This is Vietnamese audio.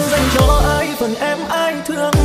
dành cho ai phần em ai thương.